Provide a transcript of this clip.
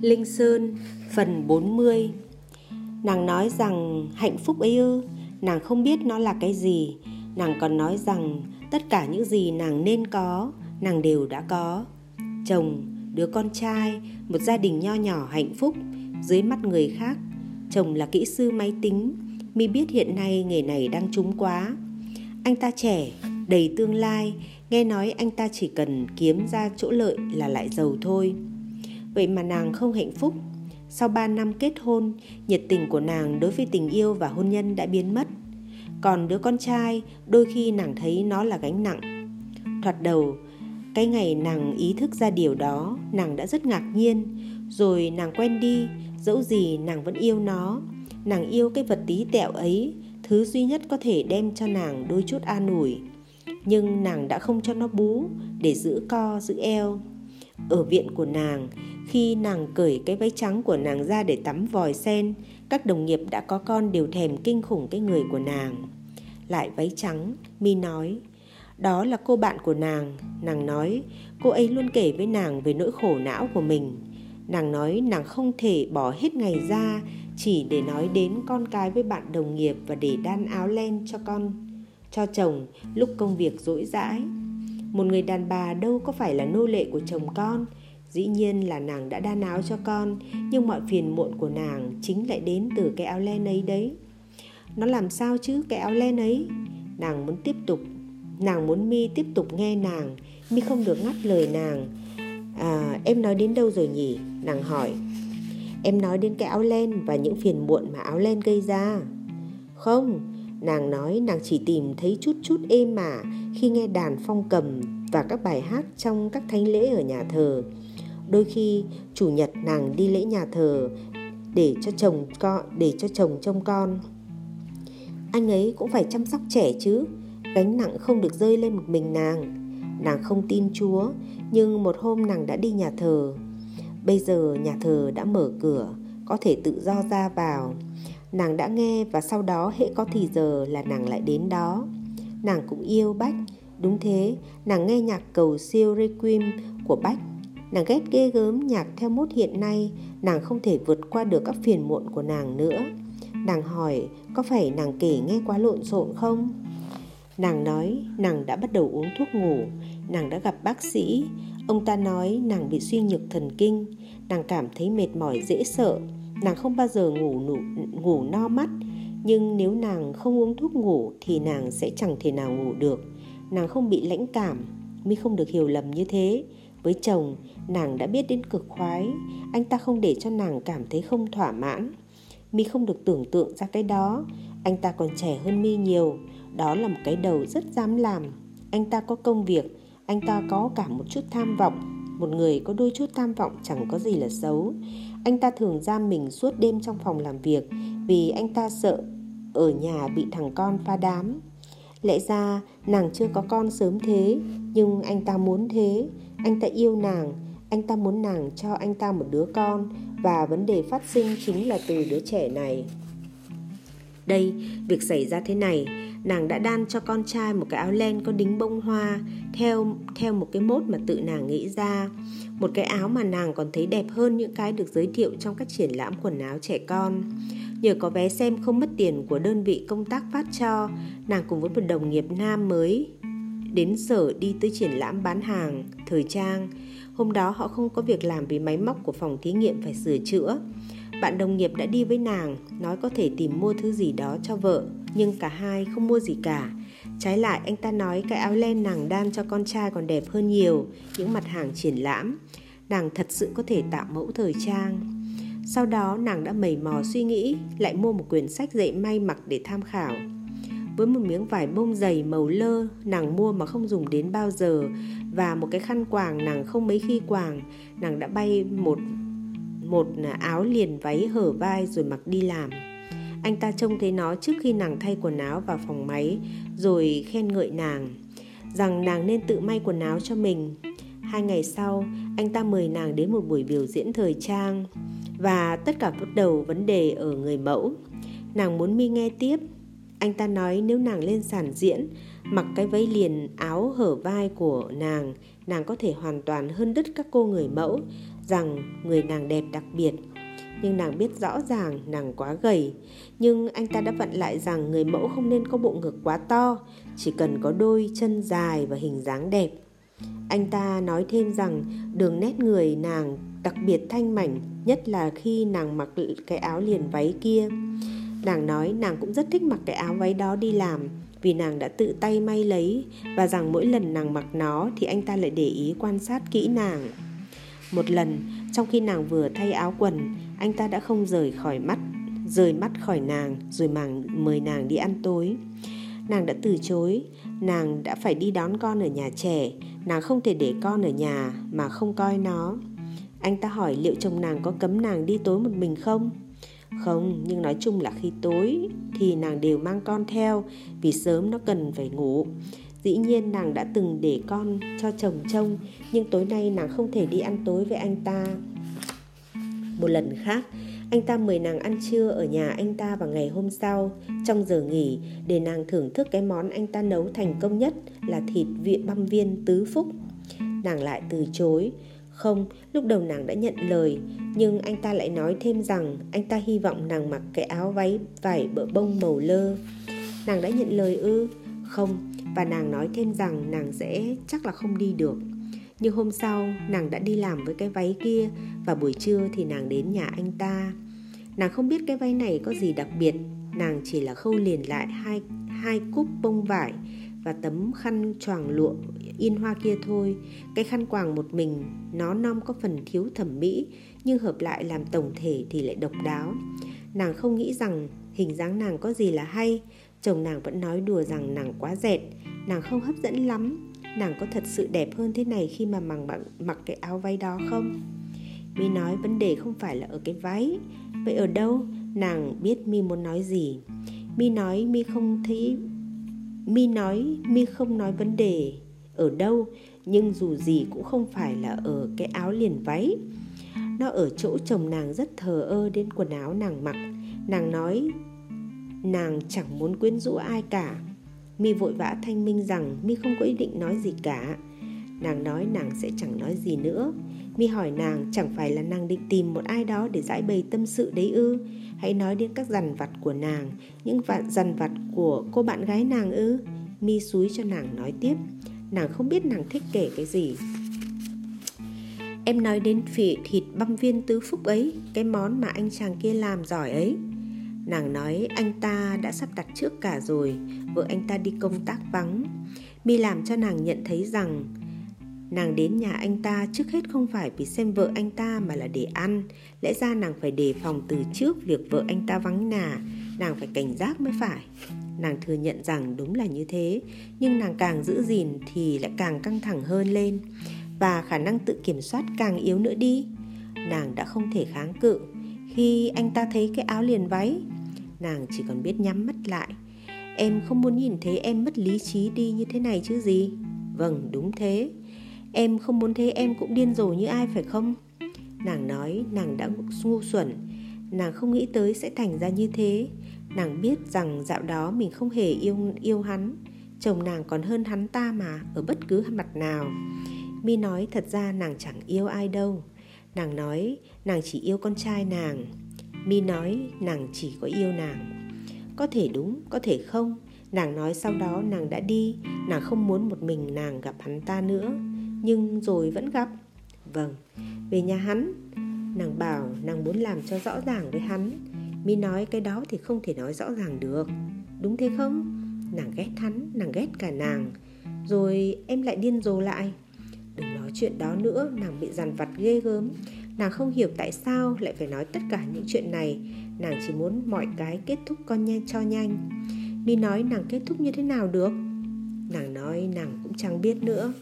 Linh Sơn phần 40 Nàng nói rằng hạnh phúc ấy ư Nàng không biết nó là cái gì. Nàng còn nói rằng tất cả những gì nàng nên có Nàng đều đã có. Chồng, đứa con trai, một gia đình nho nhỏ hạnh phúc Dưới mắt người khác. Chồng là kỹ sư máy tính Mi biết hiện nay nghề này đang trúng quá. Anh ta trẻ, đầy tương lai Nghe nói anh ta chỉ cần kiếm ra chỗ lợi là lại giàu thôi. Vậy mà nàng không hạnh phúc. Sau 3 năm kết hôn Nhiệt tình của nàng đối với tình yêu và hôn nhân đã biến mất. Còn đứa con trai Đôi khi nàng thấy nó là gánh nặng. Thoạt đầu Cái ngày nàng ý thức ra điều đó Nàng đã rất ngạc nhiên. Rồi nàng quen đi Dẫu gì nàng vẫn yêu nó. Nàng yêu cái vật tí tẹo ấy Thứ duy nhất có thể đem cho nàng đôi chút an ủi. Nhưng nàng đã không cho nó bú Để giữ co giữ eo ở viện của nàng khi nàng cởi cái váy trắng của nàng ra để tắm vòi sen, các đồng nghiệp đã có con đều thèm kinh khủng cái người của nàng. Lại váy trắng, Mi nói, đó là cô bạn của nàng. Nàng nói, cô ấy luôn kể với nàng về nỗi khổ não của mình. Nàng nói nàng không thể bỏ hết ngày ra chỉ để nói đến con cái với bạn đồng nghiệp và để đan áo len cho con, cho chồng lúc công việc rỗi dãi. Một người đàn bà đâu có phải là nô lệ của chồng con, Dĩ nhiên là nàng đã đan áo cho con Nhưng mọi phiền muộn của nàng Chính lại đến từ cái áo len ấy đấy. Nó làm sao chứ cái áo len ấy? Nàng muốn tiếp tục Nàng muốn mi tiếp tục nghe nàng. Mi không được ngắt lời nàng. À em nói đến đâu rồi nhỉ? Nàng hỏi. Em nói đến cái áo len và những phiền muộn mà áo len gây ra. Không Nàng nói nàng chỉ tìm thấy chút chút êm mà Khi nghe đàn phong cầm Và các bài hát trong các thánh lễ ở nhà thờ Đôi khi chủ nhật nàng đi lễ nhà thờ để cho chồng con để cho chồng trông con. Anh ấy cũng phải chăm sóc trẻ chứ, gánh nặng không được rơi lên một mình nàng. Nàng không tin Chúa, nhưng một hôm nàng đã đi nhà thờ. Bây giờ nhà thờ đã mở cửa, có thể tự do ra vào. Nàng đã nghe và sau đó hệ có thì giờ là nàng lại đến đó. Nàng cũng yêu Bách, đúng thế, nàng nghe nhạc cầu siêu Requiem của Bách. Nàng ghét ghê gớm nhạc theo mốt hiện nay Nàng không thể vượt qua được các phiền muộn của nàng nữa. Nàng hỏi có phải nàng kể nghe quá lộn xộn không? Nàng nói nàng đã bắt đầu uống thuốc ngủ. Nàng đã gặp bác sĩ. Ông ta nói nàng bị suy nhược thần kinh. Nàng cảm thấy mệt mỏi dễ sợ. Nàng không bao giờ ngủ ngủ ngủ no mắt. Nhưng nếu nàng không uống thuốc ngủ Thì nàng sẽ chẳng thể nào ngủ được. Nàng không bị lãnh cảm Mi không được hiểu lầm như thế. Với chồng, nàng đã biết đến cực khoái, anh ta không để cho nàng cảm thấy không thỏa mãn. Mi không được tưởng tượng ra cái đó, anh ta còn trẻ hơn Mi nhiều, đó là một cái đầu rất dám làm. Anh ta có công việc, anh ta có cả một chút tham vọng, một người có đôi chút tham vọng chẳng có gì là xấu. Anh ta thường giam mình suốt đêm trong phòng làm việc vì anh ta sợ ở nhà bị thằng con pha đám. Lẽ ra nàng chưa có con sớm thế, nhưng anh ta muốn thế, anh ta yêu nàng, anh ta muốn nàng cho anh ta một đứa con và vấn đề phát sinh chính là từ đứa trẻ này. Đây, việc xảy ra thế này, nàng đã đan cho con trai một cái áo len có đính bông hoa theo theo một cái mốt mà tự nàng nghĩ ra. Một cái áo mà nàng còn thấy đẹp hơn những cái được giới thiệu trong các triển lãm quần áo trẻ con. Nhờ có vé xem không mất tiền của đơn vị công tác phát cho, nàng cùng với một đồng nghiệp nam mới đến sở đi tới triển lãm bán hàng, thời trang. Hôm đó họ không có việc làm vì máy móc của phòng thí nghiệm phải sửa chữa. Bạn đồng nghiệp đã đi với nàng, nói có thể tìm mua thứ gì đó cho vợ, nhưng cả hai không mua gì cả. Trái lại anh ta nói cái áo len nàng đan cho con trai còn đẹp hơn nhiều những mặt hàng triển lãm. Nàng thật sự có thể tạo mẫu thời trang. Sau đó nàng đã mầy mò suy nghĩ, lại mua một quyển sách dạy may mặc để tham khảo với một miếng vải bông dày màu lơ nàng mua mà không dùng đến bao giờ và một cái khăn quàng nàng không mấy khi quàng nàng đã bay một một áo liền váy hở vai rồi mặc đi làm. Anh ta trông thấy nó trước khi nàng thay quần áo vào phòng máy rồi khen ngợi nàng rằng nàng nên tự may quần áo cho mình. Hai ngày sau anh ta mời nàng đến một buổi biểu diễn thời trang và tất cả bắt đầu vấn đề ở người mẫu. Nàng muốn mi nghe tiếp. Anh ta nói nếu nàng lên sàn diễn Mặc cái váy liền áo hở vai của nàng, nàng có thể hoàn toàn hơn đứt các cô người mẫu rằng người nàng đẹp đặc biệt. Nhưng nàng biết rõ ràng nàng quá gầy. Nhưng anh ta đã vặn lại rằng người mẫu không nên có bộ ngực quá to, chỉ cần có đôi chân dài và hình dáng đẹp. Anh ta nói thêm rằng đường nét người nàng đặc biệt thanh mảnh, nhất là khi nàng mặc cái áo liền váy kia. Nàng nói nàng cũng rất thích mặc cái áo váy đó đi làm vì nàng đã tự tay may lấy và rằng mỗi lần nàng mặc nó thì anh ta lại để ý quan sát kỹ nàng. Một lần, trong khi nàng vừa thay áo quần, anh ta đã không rời khỏi mắt, rời mắt khỏi nàng rồi màng mời nàng đi ăn tối. Nàng đã từ chối, nàng đã phải đi đón con ở nhà trẻ, nàng không thể để con ở nhà mà không coi nó. Anh ta hỏi liệu chồng nàng có cấm nàng đi tối một mình không? Không, nhưng nói chung là khi tối thì nàng đều mang con theo vì sớm nó cần phải ngủ. Dĩ nhiên nàng đã từng để con cho chồng trông nhưng tối nay nàng không thể đi ăn tối với anh ta. Một lần khác, anh ta mời nàng ăn trưa ở nhà anh ta vào ngày hôm sau trong giờ nghỉ để nàng thưởng thức cái món anh ta nấu thành công nhất là thịt viện băm viên tứ phúc. Nàng lại từ chối, không, lúc đầu nàng đã nhận lời, nhưng anh ta lại nói thêm rằng anh ta hy vọng nàng mặc cái áo váy vải bờ bông màu lơ. Nàng đã nhận lời ư? Không, và nàng nói thêm rằng nàng sẽ chắc là không đi được. Nhưng hôm sau, nàng đã đi làm với cái váy kia và buổi trưa thì nàng đến nhà anh ta. Nàng không biết cái váy này có gì đặc biệt, nàng chỉ là khâu liền lại hai hai cúc bông vải và tấm khăn choàng lụa in hoa kia thôi cái khăn quàng một mình nó non có phần thiếu thẩm mỹ nhưng hợp lại làm tổng thể thì lại độc đáo nàng không nghĩ rằng hình dáng nàng có gì là hay chồng nàng vẫn nói đùa rằng nàng quá dẹt nàng không hấp dẫn lắm. Nàng có thật sự đẹp hơn thế này khi mà mặc, mặc cái áo váy đó không? Mi nói vấn đề không phải là ở cái váy. Vậy ở đâu? Nàng biết mi muốn nói gì. Mi nói mi không thấy mi nói mi không nói vấn đề ở đâu nhưng dù gì cũng không phải là ở cái áo liền váy. Nó ở chỗ chồng nàng rất thờ ơ đến quần áo nàng mặc. Nàng nói nàng chẳng muốn quyến rũ ai cả. Mi vội vã thanh minh rằng mi không có ý định nói gì cả. Nàng nói nàng sẽ chẳng nói gì nữa. Mi hỏi nàng chẳng phải là nàng định tìm một ai đó để giải bày tâm sự đấy ư? Hãy nói đến các dằn vặt của nàng, những vạn dằn vặt của cô bạn gái nàng ư? Mi xúi cho nàng nói tiếp. Nàng không biết nàng thích kể cái gì. Em nói đến phỉ thịt băm viên tứ phúc ấy, cái món mà anh chàng kia làm giỏi ấy nàng nói anh ta đã sắp đặt trước cả rồi, vợ anh ta đi công tác vắng. Mi làm cho nàng nhận thấy rằng nàng đến nhà anh ta trước hết không phải vì xem vợ anh ta mà là để ăn. Lẽ ra nàng phải đề phòng từ trước việc vợ anh ta vắng nhà, nàng phải cảnh giác mới phải. Nàng thừa nhận rằng đúng là như thế, nhưng nàng càng giữ gìn thì lại càng căng thẳng hơn lên. Và khả năng tự kiểm soát càng yếu nữa đi. Nàng đã không thể kháng cự khi anh ta thấy cái áo liền váy. Nàng chỉ còn biết nhắm mắt lại. Em không muốn nhìn thấy em mất lý trí đi như thế này chứ gì. Vâng đúng thế. Em không muốn thấy em cũng điên rồ như ai phải không? Nàng nói nàng đã ngu xuẩn. Nàng không nghĩ tới sẽ thành ra như thế. Nàng biết rằng dạo đó mình không hề yêu yêu hắn. Chồng nàng còn hơn hắn ta mà, Ở bất cứ mặt nào. Mi nói thật ra nàng chẳng yêu ai đâu. Nàng nói nàng chỉ yêu con trai nàng. Mi nói nàng chỉ có yêu nàng. Có thể đúng, có thể không. Nàng nói sau đó nàng đã đi Nàng không muốn một mình nàng gặp hắn ta nữa Nhưng rồi vẫn gặp. Vâng, về nhà hắn. Nàng bảo nàng muốn làm cho rõ ràng với hắn. Mi nói cái đó thì không thể nói rõ ràng được. Đúng thế không? Nàng ghét hắn nàng ghét cả nàng. Rồi em lại điên rồ lại nói chuyện đó nữa, nàng bị dằn vặt ghê gớm. Nàng không hiểu tại sao lại phải nói tất cả những chuyện này. Nàng chỉ muốn mọi cái kết thúc con nhanh cho nhanh. Mi nói, nàng kết thúc như thế nào được? Nàng nói, nàng cũng chẳng biết nữa.